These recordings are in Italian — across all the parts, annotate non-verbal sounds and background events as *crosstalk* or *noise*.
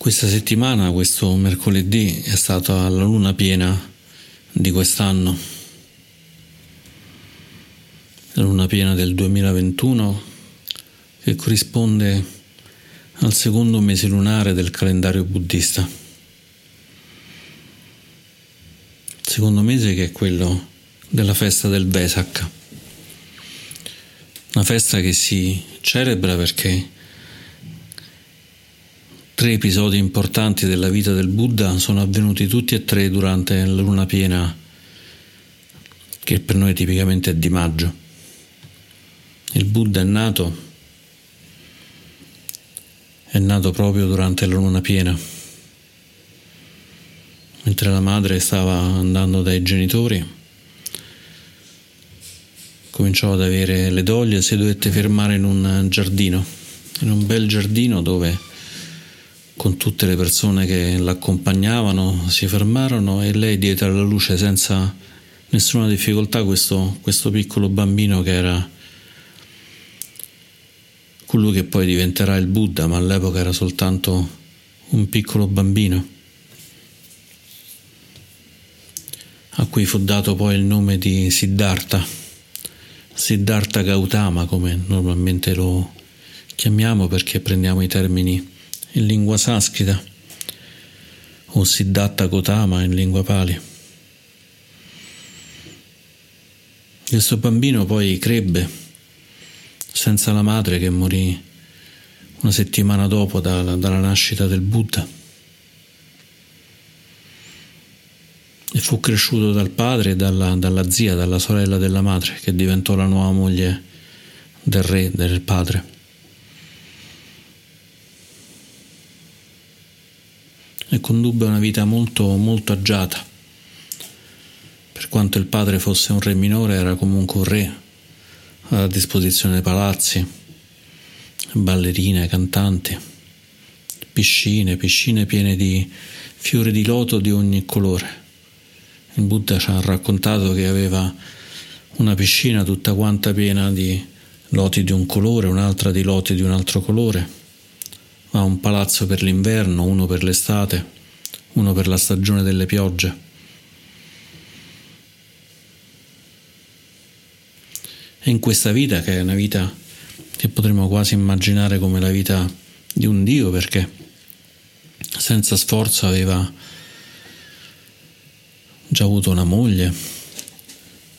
Questa settimana, questo mercoledì, è stata la luna piena di quest'anno, la luna piena del 2021 che corrisponde al secondo mese lunare del calendario buddista. Il secondo mese che è quello della festa del Vesak, una festa che si celebra perché tre episodi importanti della vita del Buddha sono avvenuti tutti e tre durante la luna piena, che per noi tipicamente è di maggio. Il Buddha è nato, è nato proprio durante la luna piena, mentre la madre stava andando dai genitori, cominciò ad avere le doglie si dovette fermare in un giardino, in un bel giardino dove con tutte le persone che l'accompagnavano, si fermarono e lei diede alla luce senza nessuna difficoltà questo, questo piccolo bambino che era colui che poi diventerà il Buddha, ma all'epoca era soltanto un piccolo bambino, a cui fu dato poi il nome di Siddhartha, Siddhartha Gautama come normalmente lo chiamiamo perché prendiamo i termini in lingua sanscrita o Siddhartha Gautama in lingua pali. Questo bambino poi crebbe senza la madre che morì una settimana dopo dalla, dalla nascita del Buddha e fu cresciuto dal padre e dalla, dalla zia, dalla sorella della madre che diventò la nuova moglie del re, del padre. E condubbe una vita molto, molto agiata. Per quanto il padre fosse un re minore, era comunque un re, a disposizione dei palazzi, ballerine, cantanti, piscine, piscine piene di fiori di loto di ogni colore. Il Buddha ci ha raccontato che aveva una piscina tutta quanta piena di loti di un colore, un'altra di loti di un altro colore ha un palazzo per l'inverno, uno per l'estate, uno per la stagione delle piogge. E in questa vita, che è una vita che potremmo quasi immaginare come la vita di un Dio, perché senza sforzo aveva già avuto una moglie,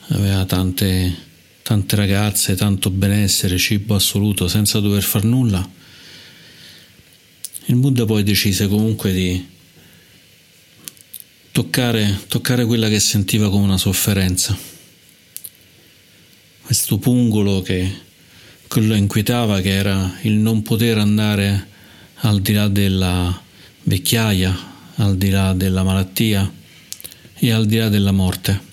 aveva tante, tante ragazze, tanto benessere, cibo assoluto, senza dover far nulla il Buddha poi decise comunque di toccare, toccare quella che sentiva come una sofferenza. Questo pungolo che, che lo inquietava, che era il non poter andare al di là della vecchiaia, al di là della malattia e al di là della morte.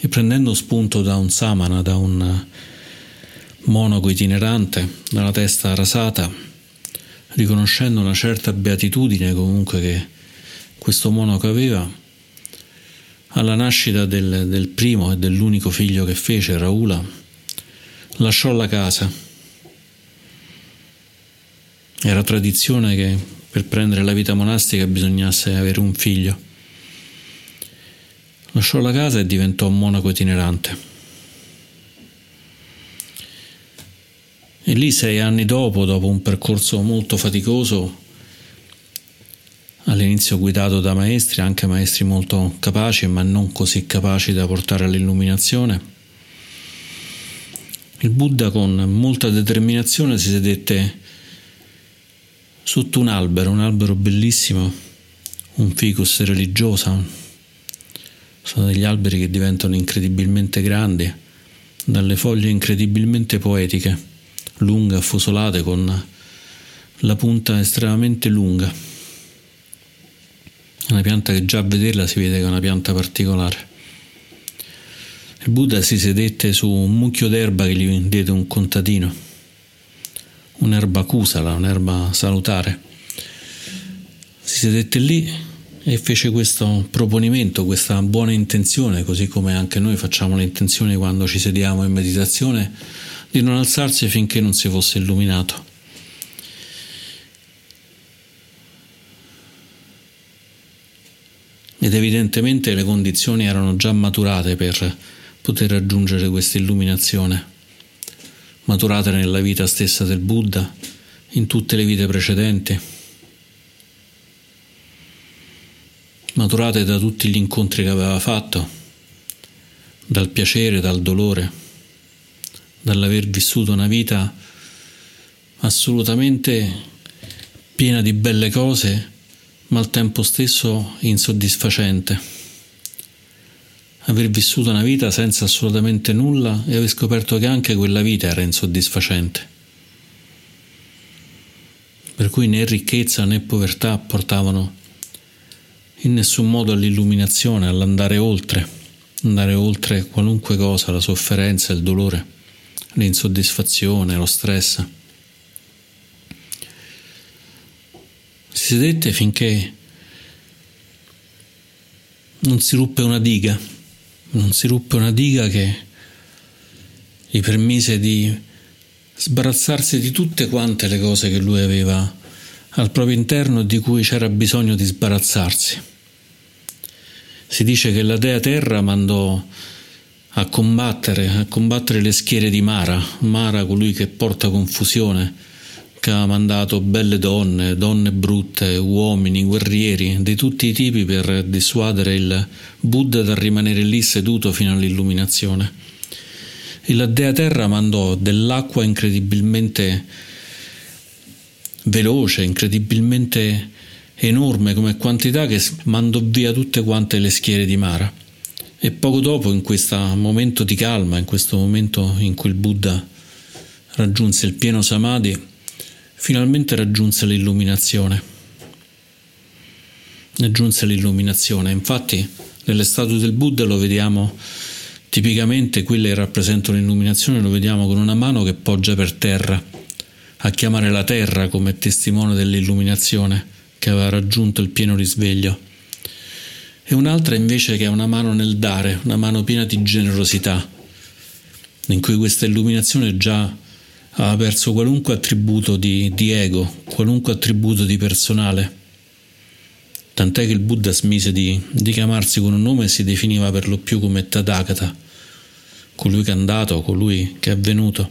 E prendendo spunto da un samana, da un monaco itinerante, dalla testa rasata, riconoscendo una certa beatitudine comunque che questo monaco aveva, alla nascita del, del primo e dell'unico figlio che fece, Raula, lasciò la casa. Era tradizione che per prendere la vita monastica bisognasse avere un figlio. Lasciò la casa e diventò monaco itinerante. E lì sei anni dopo, dopo un percorso molto faticoso, all'inizio guidato da maestri, anche maestri molto capaci, ma non così capaci da portare all'illuminazione, il Buddha con molta determinazione si sedette sotto un albero, un albero bellissimo, un ficus religiosa. Sono degli alberi che diventano incredibilmente grandi, dalle foglie incredibilmente poetiche lunghe, affusolate, con la punta estremamente lunga. È una pianta che già a vederla si vede che è una pianta particolare. Il Buddha si sedette su un mucchio d'erba che gli diede un contadino, un'erba cusala, un'erba salutare. Si sedette lì e fece questo proponimento, questa buona intenzione, così come anche noi facciamo le intenzioni quando ci sediamo in meditazione di non alzarsi finché non si fosse illuminato. Ed evidentemente le condizioni erano già maturate per poter raggiungere questa illuminazione, maturate nella vita stessa del Buddha, in tutte le vite precedenti, maturate da tutti gli incontri che aveva fatto, dal piacere, dal dolore, dall'aver vissuto una vita assolutamente piena di belle cose, ma al tempo stesso insoddisfacente aver vissuto una vita senza assolutamente nulla e aver scoperto che anche quella vita era insoddisfacente. Per cui né ricchezza né povertà portavano in nessun modo all'illuminazione, all'andare oltre, andare oltre qualunque cosa, la sofferenza, il dolore, l'insoddisfazione, lo stress. Si sedette finché non si ruppe una diga non si ruppe una diga che gli permise di sbarazzarsi di tutte quante le cose che lui aveva al proprio interno e di cui c'era bisogno di sbarazzarsi. Si dice che la dea terra mandò a combattere, a combattere le schiere di Mara, Mara colui che porta confusione, che ha mandato belle donne, donne brutte, uomini, guerrieri, di tutti i tipi per dissuadere il Buddha dal rimanere lì seduto fino all'illuminazione. E la Dea Terra mandò dell'acqua incredibilmente veloce, incredibilmente enorme come quantità che mandò via tutte quante le schiere di Mara. E poco dopo, in questo momento di calma, in questo momento in cui il Buddha raggiunse il pieno samadhi, finalmente raggiunse l'illuminazione. Raggiunse l'illuminazione. Infatti, nelle statue del Buddha lo vediamo tipicamente quelle che rappresentano l'illuminazione, lo vediamo con una mano che poggia per terra, a chiamare la terra come testimone dell'illuminazione che aveva raggiunto il pieno risveglio. E un'altra invece che ha una mano nel dare, una mano piena di generosità, in cui questa illuminazione già ha perso qualunque attributo di, di ego, qualunque attributo di personale. Tant'è che il Buddha smise di, di chiamarsi con un nome e si definiva per lo più come Tathagata, colui che è andato, colui che è venuto.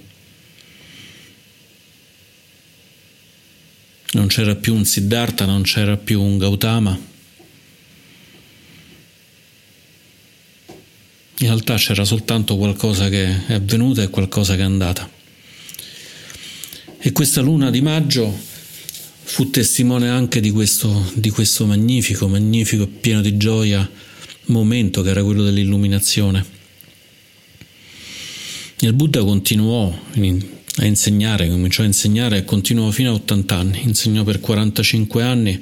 Non c'era più un Siddhartha, non c'era più un Gautama. In realtà c'era soltanto qualcosa che è avvenuto e qualcosa che è andata. E questa luna di maggio fu testimone anche di questo, di questo magnifico, magnifico, pieno di gioia momento che era quello dell'illuminazione. Il Buddha continuò a insegnare, cominciò a insegnare e continuò fino a 80 anni, insegnò per 45 anni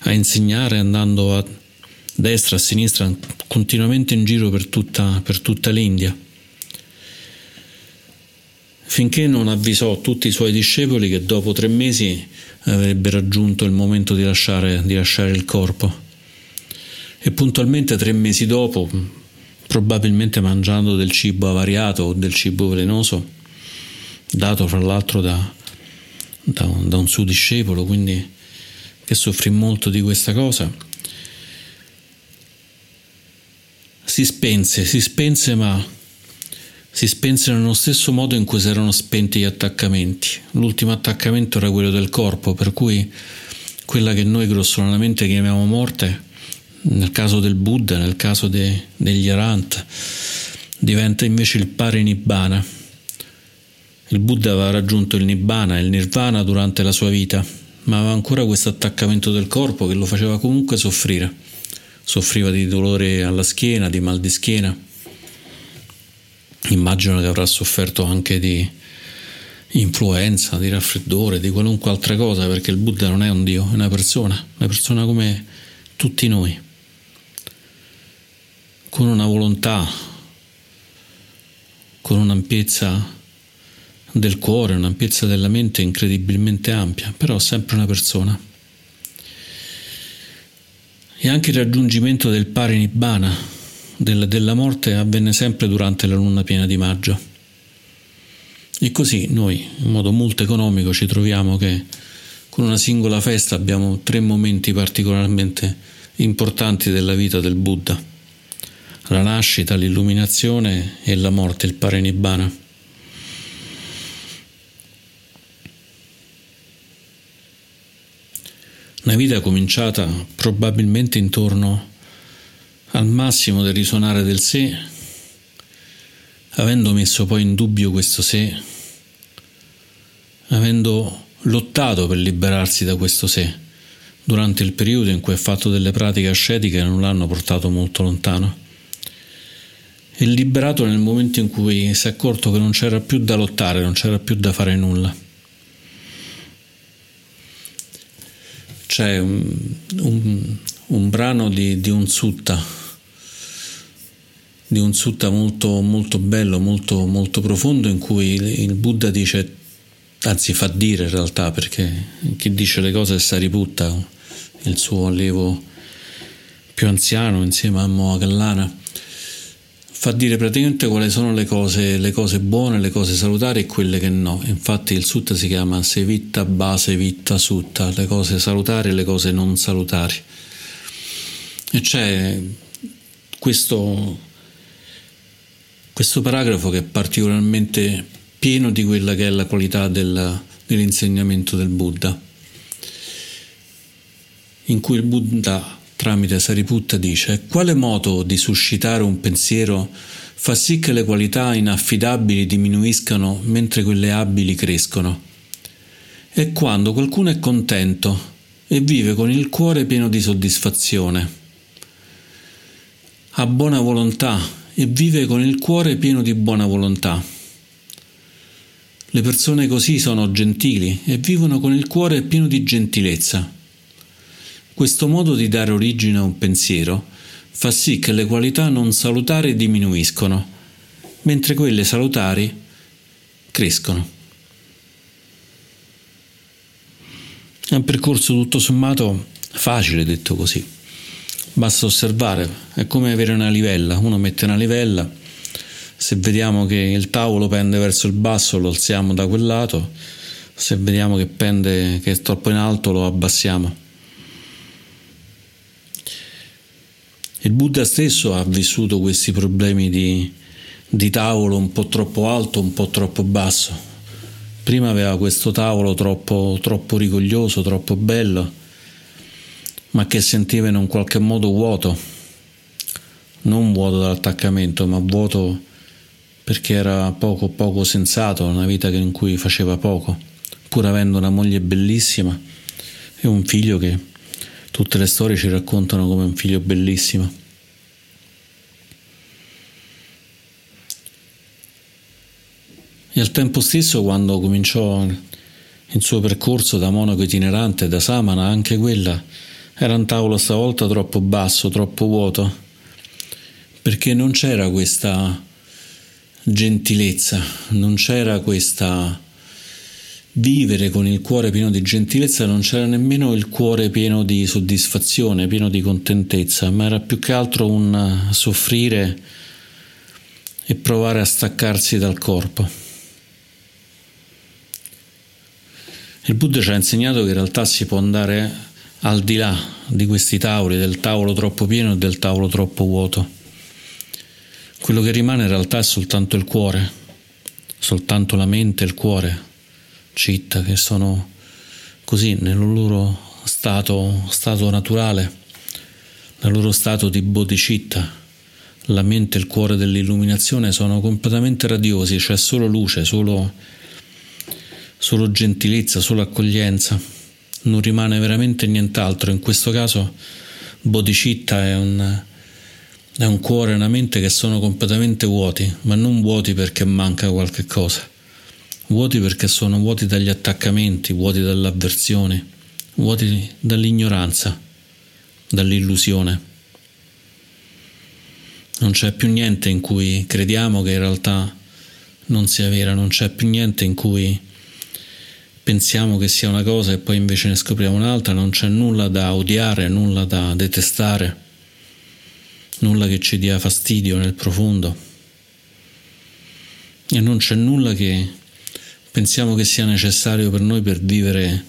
a insegnare andando a destra, a sinistra, continuamente in giro per tutta, per tutta l'India finché non avvisò tutti i suoi discepoli che dopo tre mesi avrebbe raggiunto il momento di lasciare, di lasciare il corpo. E puntualmente tre mesi dopo, probabilmente mangiando del cibo avariato o del cibo velenoso, dato fra l'altro da, da, da un suo discepolo, quindi che soffrì molto di questa cosa, si spense, si spense ma si spense nello stesso modo in cui si erano spenti gli attaccamenti. L'ultimo attaccamento era quello del corpo, per cui quella che noi grossolanamente chiamiamo morte, nel caso del Buddha, nel caso de, degli Arant, diventa invece il pari Nibbana. Il Buddha aveva raggiunto il Nibbana, il Nirvana durante la sua vita, ma aveva ancora questo attaccamento del corpo che lo faceva comunque soffrire. Soffriva di dolore alla schiena, di mal di schiena immagino che avrà sofferto anche di influenza, di raffreddore, di qualunque altra cosa, perché il Buddha non è un Dio, è una persona, una persona come tutti noi, con una volontà, con un'ampiezza del cuore, un'ampiezza della mente incredibilmente ampia, però sempre una persona. E anche il raggiungimento del pari nibbana, del, della morte avvenne sempre durante la luna piena di maggio. E così noi, in modo molto economico, ci troviamo che con una singola festa abbiamo tre momenti particolarmente importanti della vita del Buddha. La nascita, l'illuminazione e la morte, il parenibbana. Una vita cominciata probabilmente intorno al massimo del risuonare del sé, avendo messo poi in dubbio questo sé, avendo lottato per liberarsi da questo sé durante il periodo in cui ha fatto delle pratiche ascetiche che non l'hanno portato molto lontano. E liberato nel momento in cui si è accorto che non c'era più da lottare, non c'era più da fare nulla. C'è un, un, un brano di, di, un sutta, di un sutta molto, molto bello, molto, molto profondo, in cui il, il Buddha dice, anzi fa dire in realtà, perché chi dice le cose è Sariputta, il suo allievo più anziano insieme a Moagallana fa dire praticamente quali sono le cose, le cose, buone, le cose salutari e quelle che no. Infatti il sutta si chiama Sevitta Base Vitta Sutta, le cose salutari e le cose non salutari. E c'è questo, questo paragrafo che è particolarmente pieno di quella che è la qualità del, dell'insegnamento del Buddha, in cui il Buddha tramite Sariputta dice quale modo di suscitare un pensiero fa sì che le qualità inaffidabili diminuiscano mentre quelle abili crescono. È quando qualcuno è contento e vive con il cuore pieno di soddisfazione. Ha buona volontà e vive con il cuore pieno di buona volontà. Le persone così sono gentili e vivono con il cuore pieno di gentilezza. Questo modo di dare origine a un pensiero fa sì che le qualità non salutari diminuiscono, mentre quelle salutari crescono. È un percorso tutto sommato facile detto così. Basta osservare, è come avere una livella, uno mette una livella, se vediamo che il tavolo pende verso il basso lo alziamo da quel lato, se vediamo che pende che è troppo in alto lo abbassiamo. Il Buddha stesso ha vissuto questi problemi di, di tavolo un po' troppo alto, un po' troppo basso. Prima aveva questo tavolo troppo, troppo rigoglioso, troppo bello, ma che sentiva in un qualche modo vuoto, non vuoto dall'attaccamento, ma vuoto perché era poco poco sensato, una vita in cui faceva poco, pur avendo una moglie bellissima e un figlio che Tutte le storie ci raccontano come un figlio bellissimo. E al tempo stesso, quando cominciò il suo percorso da monaco itinerante, da samana, anche quella era un tavolo stavolta troppo basso, troppo vuoto, perché non c'era questa gentilezza, non c'era questa vivere con il cuore pieno di gentilezza non c'era nemmeno il cuore pieno di soddisfazione, pieno di contentezza, ma era più che altro un soffrire e provare a staccarsi dal corpo. Il Buddha ci ha insegnato che in realtà si può andare al di là di questi tavoli, del tavolo troppo pieno e del tavolo troppo vuoto. Quello che rimane in realtà è soltanto il cuore, soltanto la mente e il cuore citta che sono così nel loro stato, stato naturale, nel loro stato di bodhicitta. La mente e il cuore dell'illuminazione sono completamente radiosi, c'è solo luce, solo, solo gentilezza, solo accoglienza. Non rimane veramente nient'altro. In questo caso bodhicitta è un, è un cuore e una mente che sono completamente vuoti, ma non vuoti perché manca qualche cosa vuoti perché sono vuoti dagli attaccamenti, vuoti dall'avversione, vuoti dall'ignoranza, dall'illusione. Non c'è più niente in cui crediamo che in realtà non sia vera, non c'è più niente in cui pensiamo che sia una cosa e poi invece ne scopriamo un'altra, non c'è nulla da odiare, nulla da detestare, nulla che ci dia fastidio nel profondo. E non c'è nulla che pensiamo che sia necessario per noi per vivere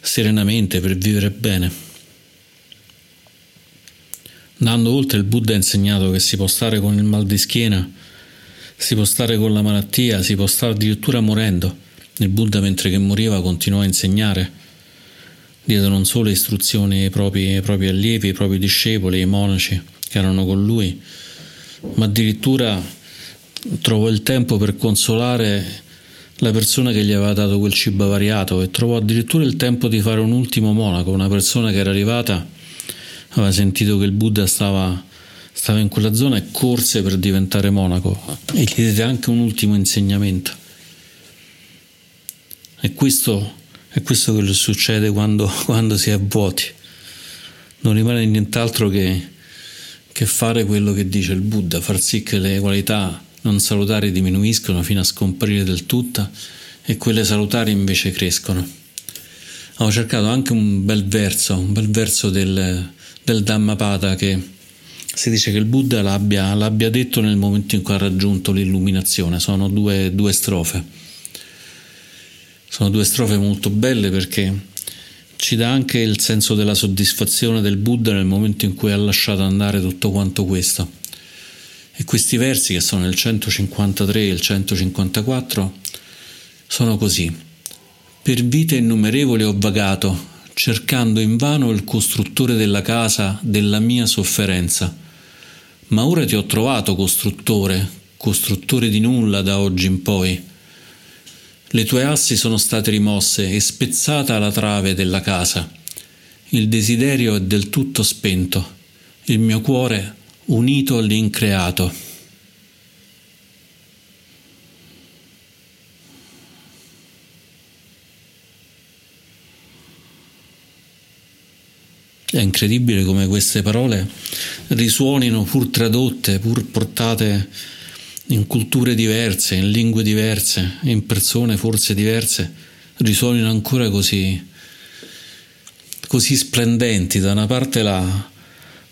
serenamente, per vivere bene. Andando oltre, il Buddha ha insegnato che si può stare con il mal di schiena, si può stare con la malattia, si può stare addirittura morendo. Il Buddha, mentre che moriva, continuò a insegnare. Diede non solo istruzioni ai propri, ai propri allievi, ai propri discepoli, ai monaci che erano con lui, ma addirittura trovò il tempo per consolare la persona che gli aveva dato quel cibo avariato e trovò addirittura il tempo di fare un ultimo monaco, una persona che era arrivata, aveva sentito che il Buddha stava, stava in quella zona e corse per diventare monaco e gli diede anche un ultimo insegnamento. E questo è questo che succede quando, *laughs* quando si è vuoti. Non rimane nient'altro che, che fare quello che dice il Buddha, far sì che le qualità non salutari diminuiscono fino a scomparire del tutto e quelle salutari invece crescono. Ho cercato anche un bel verso, un bel verso del, del Dhammapada che si dice che il Buddha l'abbia, l'abbia, detto nel momento in cui ha raggiunto l'illuminazione. Sono due, due strofe. Sono due strofe molto belle perché ci dà anche il senso della soddisfazione del Buddha nel momento in cui ha lasciato andare tutto quanto questo. E questi versi, che sono il 153 e il 154, sono così. Per vite innumerevoli ho vagato, cercando invano il costruttore della casa della mia sofferenza. Ma ora ti ho trovato, costruttore, costruttore di nulla da oggi in poi. Le tue assi sono state rimosse e spezzata la trave della casa. Il desiderio è del tutto spento. Il mio cuore unito all'increato. È incredibile come queste parole risuonino pur tradotte, pur portate in culture diverse, in lingue diverse, in persone forse diverse, risuonino ancora così, così splendenti. Da una parte la,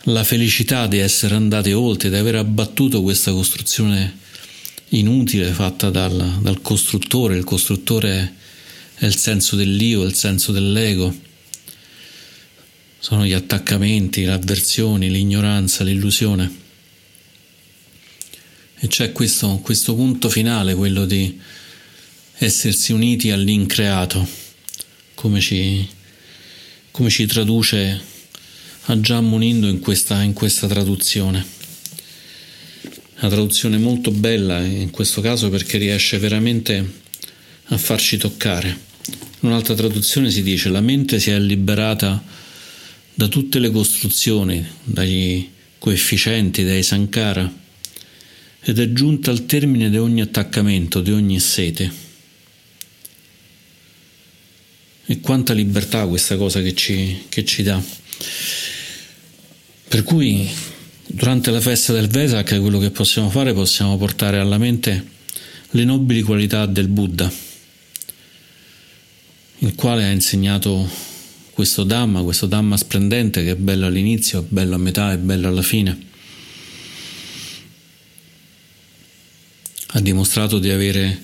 la felicità di essere andati oltre, di aver abbattuto questa costruzione inutile fatta dal, dal costruttore. Il costruttore è il senso dell'io, il senso dell'ego. Sono gli attaccamenti, le avversioni, l'ignoranza, l'illusione. E c'è questo, questo punto finale, quello di essersi uniti all'increato, come ci, come ci traduce a Gian Munindo in questa, in questa traduzione. Una traduzione molto bella in questo caso perché riesce veramente a farci toccare. In un'altra traduzione si dice la mente si è liberata da tutte le costruzioni, dagli coefficienti, dai sankara ed è giunta al termine di ogni attaccamento, di ogni sete. E quanta libertà questa cosa che ci, che ci dà. Per cui durante la festa del Vesak quello che possiamo fare possiamo portare alla mente le nobili qualità del Buddha, il quale ha insegnato questo Dhamma, questo Dhamma splendente che è bello all'inizio, è bello a metà e bello alla fine. Ha dimostrato di avere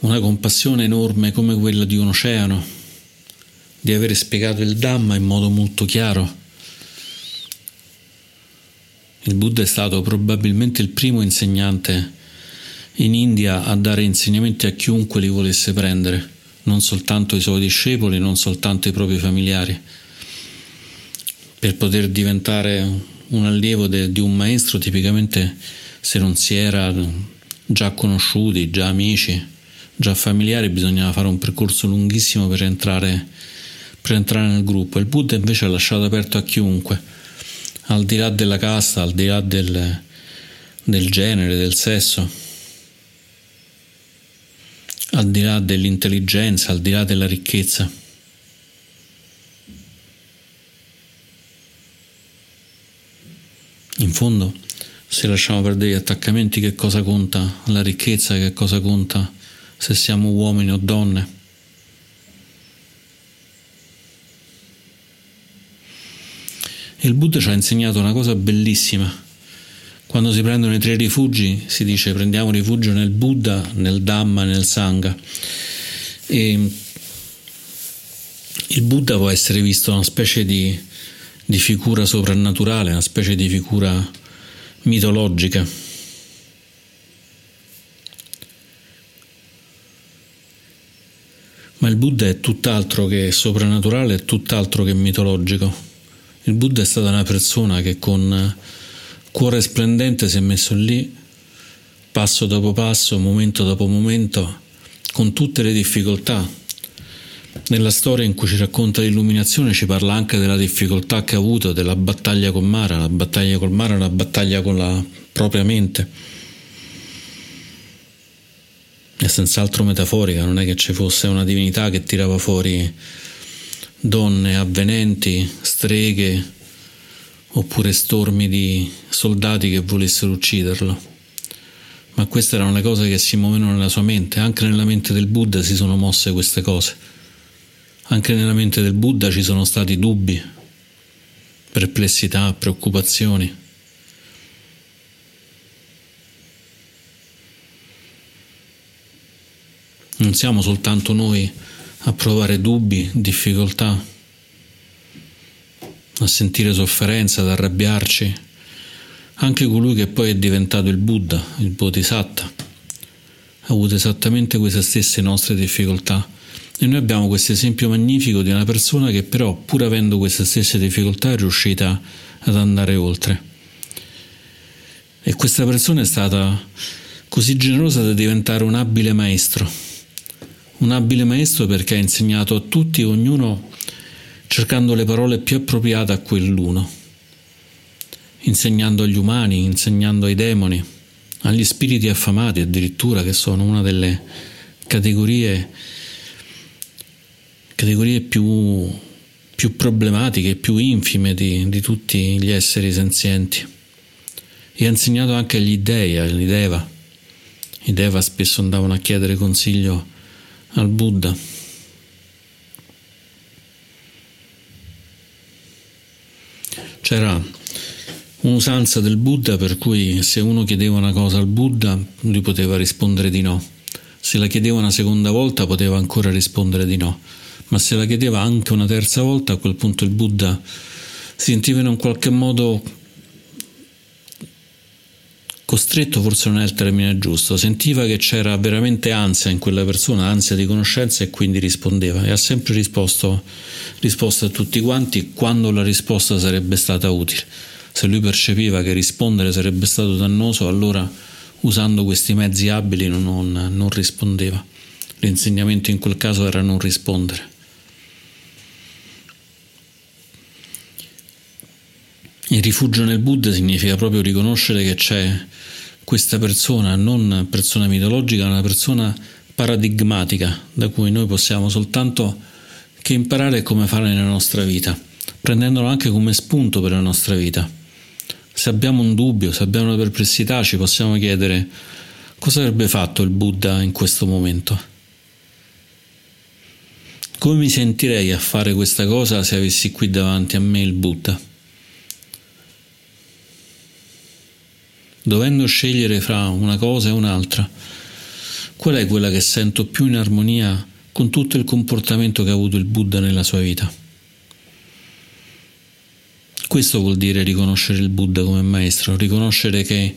una compassione enorme come quella di un oceano, di avere spiegato il Dhamma in modo molto chiaro il Buddha è stato probabilmente il primo insegnante in India a dare insegnamenti a chiunque li volesse prendere, non soltanto i suoi discepoli, non soltanto i propri familiari. Per poter diventare un allievo de, di un maestro, tipicamente se non si era già conosciuti, già amici, già familiari, bisognava fare un percorso lunghissimo per entrare, per entrare nel gruppo. Il Buddha invece ha lasciato aperto a chiunque al di là della casta, al di là del, del genere, del sesso, al di là dell'intelligenza, al di là della ricchezza. In fondo, se lasciamo perdere gli attaccamenti, che cosa conta la ricchezza, che cosa conta se siamo uomini o donne? Il Buddha ci ha insegnato una cosa bellissima Quando si prendono i tre rifugi si dice prendiamo rifugio nel Buddha, nel Dhamma, nel Sangha. E il Buddha può essere visto una specie di, di figura soprannaturale, una specie di figura mitologica. Ma il Buddha è tutt'altro che soprannaturale, è tutt'altro che mitologico. Il Buddha è stata una persona che con cuore splendente si è messo lì, passo dopo passo, momento dopo momento, con tutte le difficoltà. Nella storia in cui ci racconta l'illuminazione ci parla anche della difficoltà che ha avuto, della battaglia con Mara, la battaglia con Mara è una battaglia con la propria mente è senz'altro metaforica, non è che ci fosse una divinità che tirava fuori donne avvenenti, streghe oppure stormi di soldati che volessero ucciderlo. Ma queste erano le cose che si muovevano nella sua mente, anche nella mente del Buddha si sono mosse queste cose. Anche nella mente del Buddha ci sono stati dubbi, perplessità, preoccupazioni. Non siamo soltanto noi a provare dubbi, difficoltà, a sentire sofferenza, ad arrabbiarci. Anche colui che poi è diventato il Buddha, il Bodhisatta, ha avuto esattamente queste stesse nostre difficoltà. E noi abbiamo questo esempio magnifico di una persona che però, pur avendo queste stesse difficoltà, è riuscita ad andare oltre. E questa persona è stata così generosa da diventare un abile maestro un abile maestro perché ha insegnato a tutti, ognuno cercando le parole più appropriate a quell'uno, insegnando agli umani, insegnando ai demoni, agli spiriti affamati addirittura, che sono una delle categorie, categorie più, più problematiche, più infime di, di tutti gli esseri senzienti. E ha insegnato anche agli dei, agli deva. I deva spesso andavano a chiedere consiglio al Buddha. C'era un'usanza del Buddha per cui se uno chiedeva una cosa al Buddha lui poteva rispondere di no. Se la chiedeva una seconda volta poteva ancora rispondere di no, ma se la chiedeva anche una terza volta a quel punto il Buddha si sentiva in un qualche modo costretto forse non è il termine giusto, sentiva che c'era veramente ansia in quella persona, ansia di conoscenza e quindi rispondeva e ha sempre risposto, risposto a tutti quanti quando la risposta sarebbe stata utile. Se lui percepiva che rispondere sarebbe stato dannoso, allora usando questi mezzi abili non, non, non rispondeva. L'insegnamento in quel caso era non rispondere. Il rifugio nel Buddha significa proprio riconoscere che c'è questa persona, non persona mitologica, ma una persona paradigmatica da cui noi possiamo soltanto che imparare come fare nella nostra vita, prendendolo anche come spunto per la nostra vita. Se abbiamo un dubbio, se abbiamo una perplessità, ci possiamo chiedere cosa avrebbe fatto il Buddha in questo momento. Come mi sentirei a fare questa cosa se avessi qui davanti a me il Buddha? Dovendo scegliere fra una cosa e un'altra, qual è quella che sento più in armonia con tutto il comportamento che ha avuto il Buddha nella sua vita? Questo vuol dire riconoscere il Buddha come maestro, riconoscere che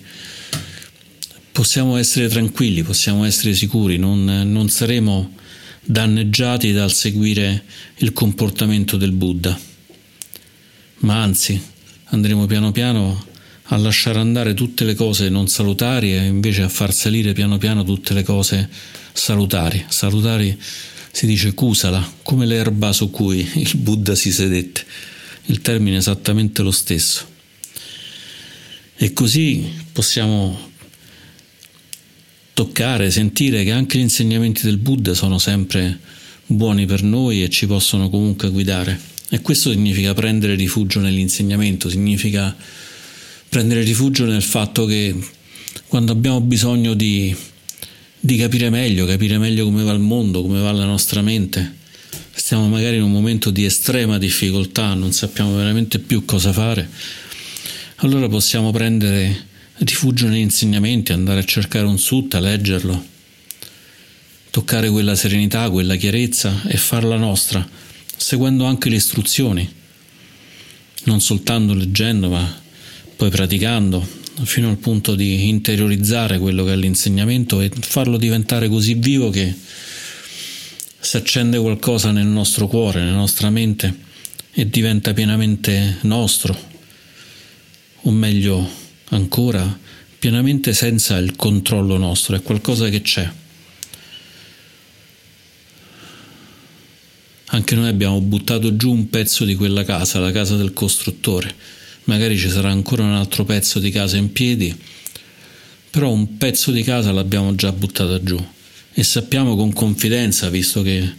possiamo essere tranquilli, possiamo essere sicuri, non, non saremo danneggiati dal seguire il comportamento del Buddha, ma anzi andremo piano piano a lasciare andare tutte le cose non salutari e invece a far salire piano piano tutte le cose salutari. Salutari si dice kusala, come l'erba su cui il Buddha si sedette. Il termine è esattamente lo stesso. E così possiamo toccare, sentire che anche gli insegnamenti del Buddha sono sempre buoni per noi e ci possono comunque guidare. E questo significa prendere rifugio nell'insegnamento, significa prendere rifugio nel fatto che quando abbiamo bisogno di, di capire meglio, capire meglio come va il mondo, come va la nostra mente, stiamo magari in un momento di estrema difficoltà, non sappiamo veramente più cosa fare, allora possiamo prendere rifugio negli insegnamenti, andare a cercare un sutta, leggerlo, toccare quella serenità, quella chiarezza e farla nostra, seguendo anche le istruzioni, non soltanto leggendo, ma poi praticando, fino al punto di interiorizzare quello che è l'insegnamento e farlo diventare così vivo che si accende qualcosa nel nostro cuore, nella nostra mente e diventa pienamente nostro, o meglio ancora, pienamente senza il controllo nostro, è qualcosa che c'è. Anche noi abbiamo buttato giù un pezzo di quella casa, la casa del costruttore. Magari ci sarà ancora un altro pezzo di casa in piedi, però un pezzo di casa l'abbiamo già buttata giù. E sappiamo con confidenza, visto che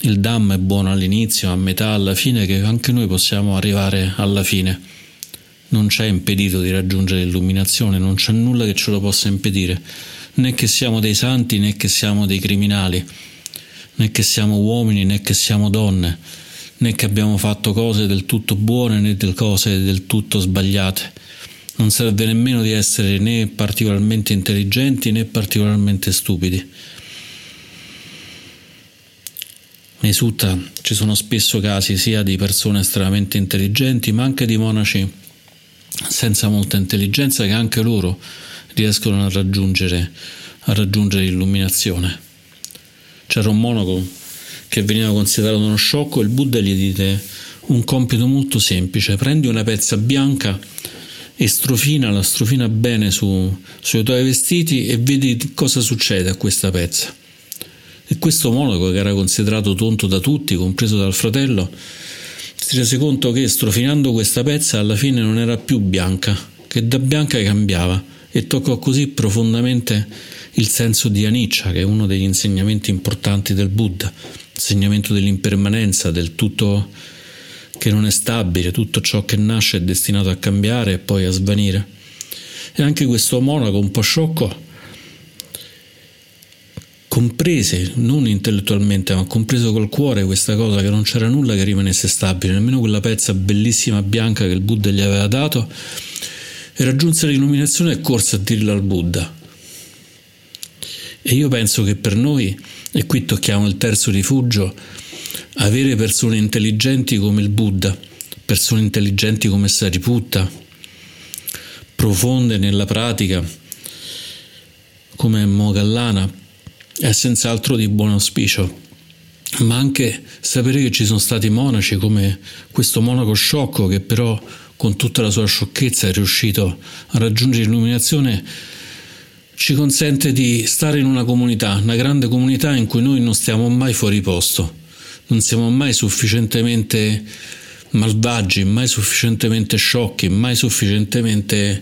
il DAM è buono all'inizio, a metà, alla fine, che anche noi possiamo arrivare alla fine. Non c'è impedito di raggiungere l'illuminazione, non c'è nulla che ce lo possa impedire, né che siamo dei santi né che siamo dei criminali, né che siamo uomini né che siamo donne, né che abbiamo fatto cose del tutto buone né delle cose del tutto sbagliate. Non serve nemmeno di essere né particolarmente intelligenti né particolarmente stupidi. Nei sutta ci sono spesso casi sia di persone estremamente intelligenti ma anche di monaci senza molta intelligenza che anche loro riescono a raggiungere, a raggiungere l'illuminazione. C'era un monaco che veniva considerato uno sciocco il Buddha gli dite un compito molto semplice, prendi una pezza bianca e strofina, la strofina bene su, sui tuoi vestiti e vedi cosa succede a questa pezza. E questo monaco, che era considerato tonto da tutti, compreso dal fratello, si rese conto che strofinando questa pezza alla fine non era più bianca, che da bianca cambiava e toccò così profondamente il senso di Aniccia, che è uno degli insegnamenti importanti del Buddha, l'insegnamento dell'impermanenza, del tutto che non è stabile, tutto ciò che nasce è destinato a cambiare e poi a svanire. E anche questo monaco un po' sciocco comprese, non intellettualmente, ma compreso col cuore questa cosa che non c'era nulla che rimanesse stabile, nemmeno quella pezza bellissima bianca che il Buddha gli aveva dato, e raggiunse l'illuminazione e corse a dirlo al Buddha. E io penso che per noi, e qui tocchiamo il terzo rifugio, avere persone intelligenti come il Buddha, persone intelligenti come Sariputta, profonde nella pratica, come Mogallana, è senz'altro di buon auspicio, ma anche sapere che ci sono stati monaci come questo monaco sciocco che però con tutta la sua sciocchezza è riuscito a raggiungere l'illuminazione ci consente di stare in una comunità, una grande comunità in cui noi non stiamo mai fuori posto, non siamo mai sufficientemente malvagi, mai sufficientemente sciocchi, mai sufficientemente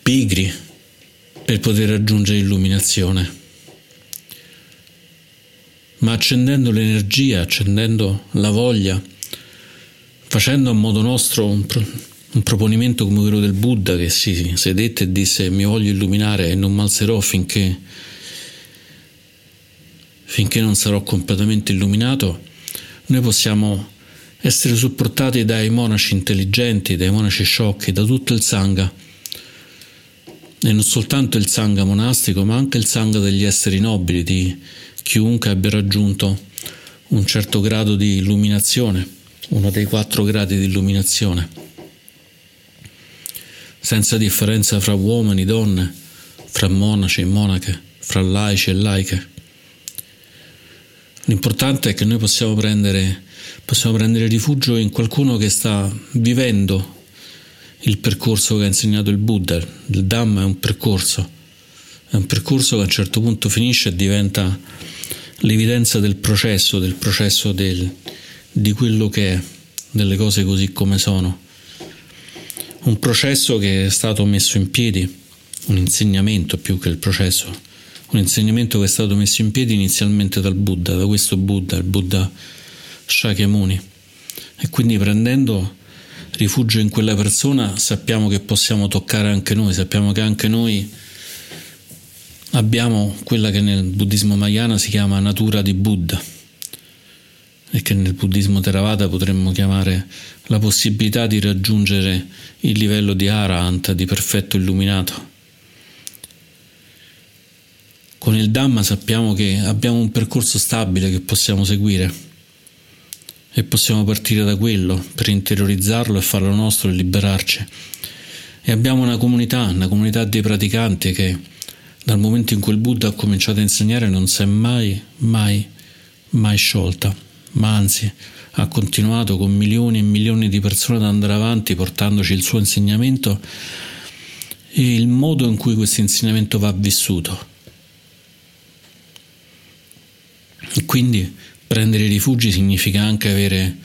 pigri per poter raggiungere l'illuminazione. Ma accendendo l'energia, accendendo la voglia, facendo a modo nostro un, pro- un proponimento come quello del Buddha che si sedette e disse mi voglio illuminare e non malzerò finché, finché non sarò completamente illuminato, noi possiamo essere supportati dai monaci intelligenti, dai monaci sciocchi, da tutto il Sangha. E non soltanto il Sangha monastico, ma anche il Sangha degli esseri nobili, di, chiunque abbia raggiunto un certo grado di illuminazione, uno dei quattro gradi di illuminazione, senza differenza fra uomini, donne, fra monaci e monache, fra laici e laiche. L'importante è che noi possiamo prendere, possiamo prendere rifugio in qualcuno che sta vivendo il percorso che ha insegnato il Buddha. Il Dhamma è un percorso, è un percorso che a un certo punto finisce e diventa l'evidenza del processo, del processo del, di quello che è, delle cose così come sono. Un processo che è stato messo in piedi, un insegnamento più che il processo, un insegnamento che è stato messo in piedi inizialmente dal Buddha, da questo Buddha, il Buddha Shakyamuni. E quindi prendendo rifugio in quella persona sappiamo che possiamo toccare anche noi, sappiamo che anche noi abbiamo quella che nel buddismo Mahayana si chiama natura di Buddha. E che nel buddismo Theravada potremmo chiamare la possibilità di raggiungere il livello di Arahant, di perfetto illuminato. Con il Dhamma sappiamo che abbiamo un percorso stabile che possiamo seguire e possiamo partire da quello per interiorizzarlo e farlo nostro e liberarci. E abbiamo una comunità, una comunità dei praticanti che dal momento in cui il Buddha ha cominciato a insegnare non si è mai, mai, mai sciolta ma anzi ha continuato con milioni e milioni di persone ad andare avanti portandoci il suo insegnamento e il modo in cui questo insegnamento va vissuto. E quindi prendere rifugi significa anche avere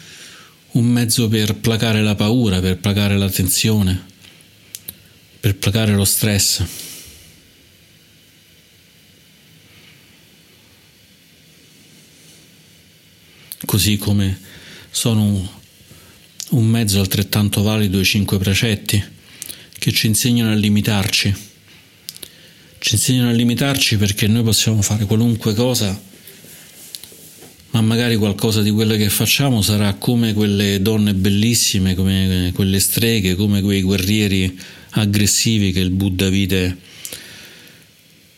un mezzo per placare la paura, per placare la tensione, per placare lo stress. Così come sono un mezzo altrettanto valido i cinque precetti che ci insegnano a limitarci. Ci insegnano a limitarci perché noi possiamo fare qualunque cosa, ma magari qualcosa di quello che facciamo sarà come quelle donne bellissime, come quelle streghe, come quei guerrieri aggressivi che il Buddha vide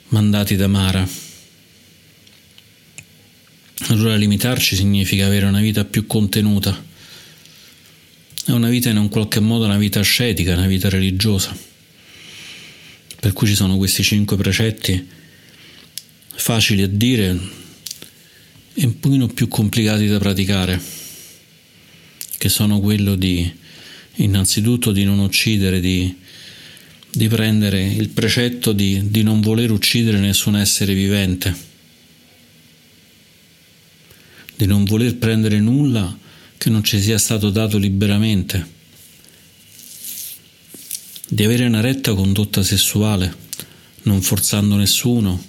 mandati da Mara. Allora limitarci significa avere una vita più contenuta. È una vita in un qualche modo una vita ascetica, una vita religiosa. Per cui ci sono questi cinque precetti facili a dire e un pochino più complicati da praticare, che sono quello di innanzitutto di non uccidere, di, di prendere il precetto di, di non voler uccidere nessun essere vivente di non voler prendere nulla che non ci sia stato dato liberamente, di avere una retta condotta sessuale, non forzando nessuno,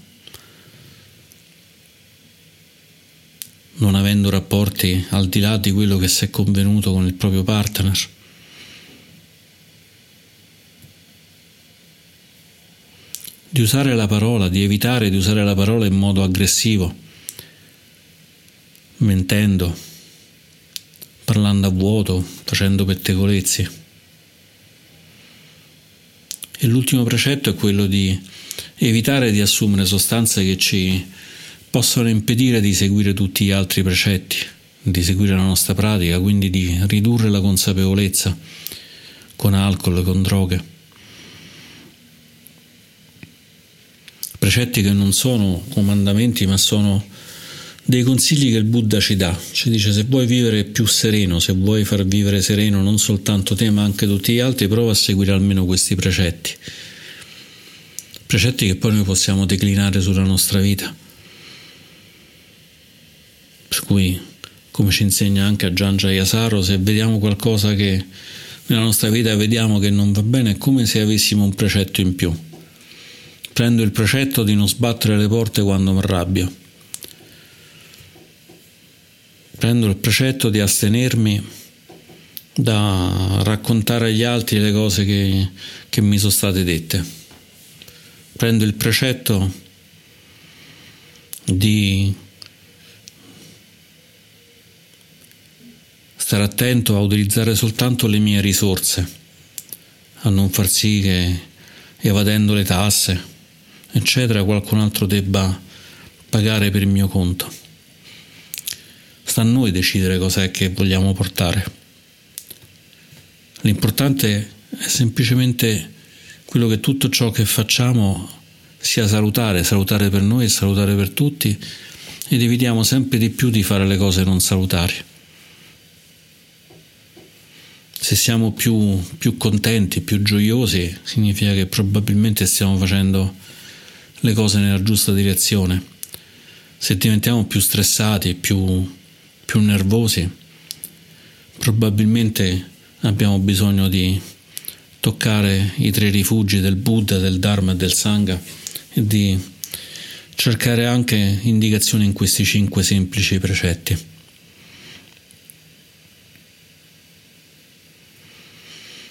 non avendo rapporti al di là di quello che si è convenuto con il proprio partner. Di usare la parola, di evitare di usare la parola in modo aggressivo mentendo, parlando a vuoto, facendo pettegolezzi. E l'ultimo precetto è quello di evitare di assumere sostanze che ci possono impedire di seguire tutti gli altri precetti, di seguire la nostra pratica, quindi di ridurre la consapevolezza con alcol, con droghe. Precetti che non sono comandamenti ma sono dei consigli che il Buddha ci dà. Ci dice se vuoi vivere più sereno, se vuoi far vivere sereno non soltanto te ma anche tutti gli altri, prova a seguire almeno questi precetti. Precetti che poi noi possiamo declinare sulla nostra vita. Per cui, come ci insegna anche a Giangia Yasaro, se vediamo qualcosa che nella nostra vita vediamo che non va bene, è come se avessimo un precetto in più. Prendo il precetto di non sbattere le porte quando mi arrabbio prendo il precetto di astenermi da raccontare agli altri le cose che, che mi sono state dette. Prendo il precetto di stare attento a utilizzare soltanto le mie risorse, a non far sì che evadendo le tasse, eccetera, qualcun altro debba pagare per il mio conto. Sta a noi decidere cos'è che vogliamo portare. L'importante è semplicemente quello che tutto ciò che facciamo sia salutare, salutare per noi e salutare per tutti ed evitiamo sempre di più di fare le cose non salutari. Se siamo più, più contenti, più gioiosi, significa che probabilmente stiamo facendo le cose nella giusta direzione. Se diventiamo più stressati, più più nervosi, probabilmente abbiamo bisogno di toccare i tre rifugi del Buddha, del Dharma e del Sangha e di cercare anche indicazioni in questi cinque semplici precetti.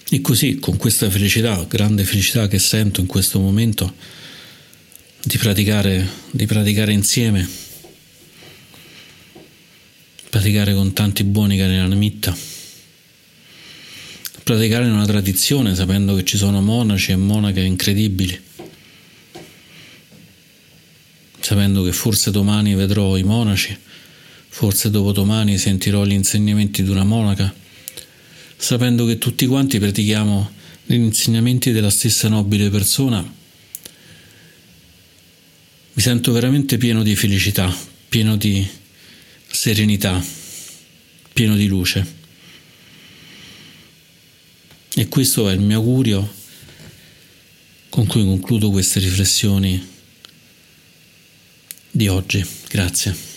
E così, con questa felicità, grande felicità che sento in questo momento, di praticare, di praticare insieme praticare con tanti buoni Kalinanamitta, praticare in una tradizione sapendo che ci sono monaci e monache incredibili, sapendo che forse domani vedrò i monaci, forse dopodomani sentirò gli insegnamenti di una monaca, sapendo che tutti quanti pratichiamo gli insegnamenti della stessa nobile persona, mi sento veramente pieno di felicità, pieno di serenità, pieno di luce. E questo è il mio augurio con cui concludo queste riflessioni di oggi. Grazie.